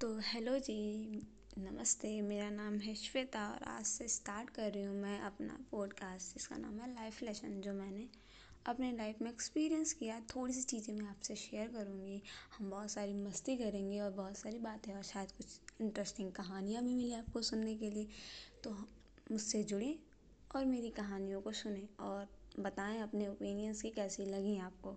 तो हेलो जी, नमस्ते। मेरा नाम है श्वेता और आज से स्टार्ट कर रही हूँ मैं अपना पॉडकास्ट जिसका नाम है लाइफ लेसन जो मैंने अपने लाइफ में एक्सपीरियंस किया। थोड़ी सी चीज़ें मैं आपसे शेयर करूँगी। हम बहुत सारी मस्ती करेंगे और बहुत सारी बातें और शायद कुछ इंटरेस्टिंग कहानियाँ भी मिली आपको सुनने के लिए। तो मुझसे जुड़ें और मेरी कहानियों को सुनें और बताएँ अपने ओपिनियंस की कैसी लगी आपको।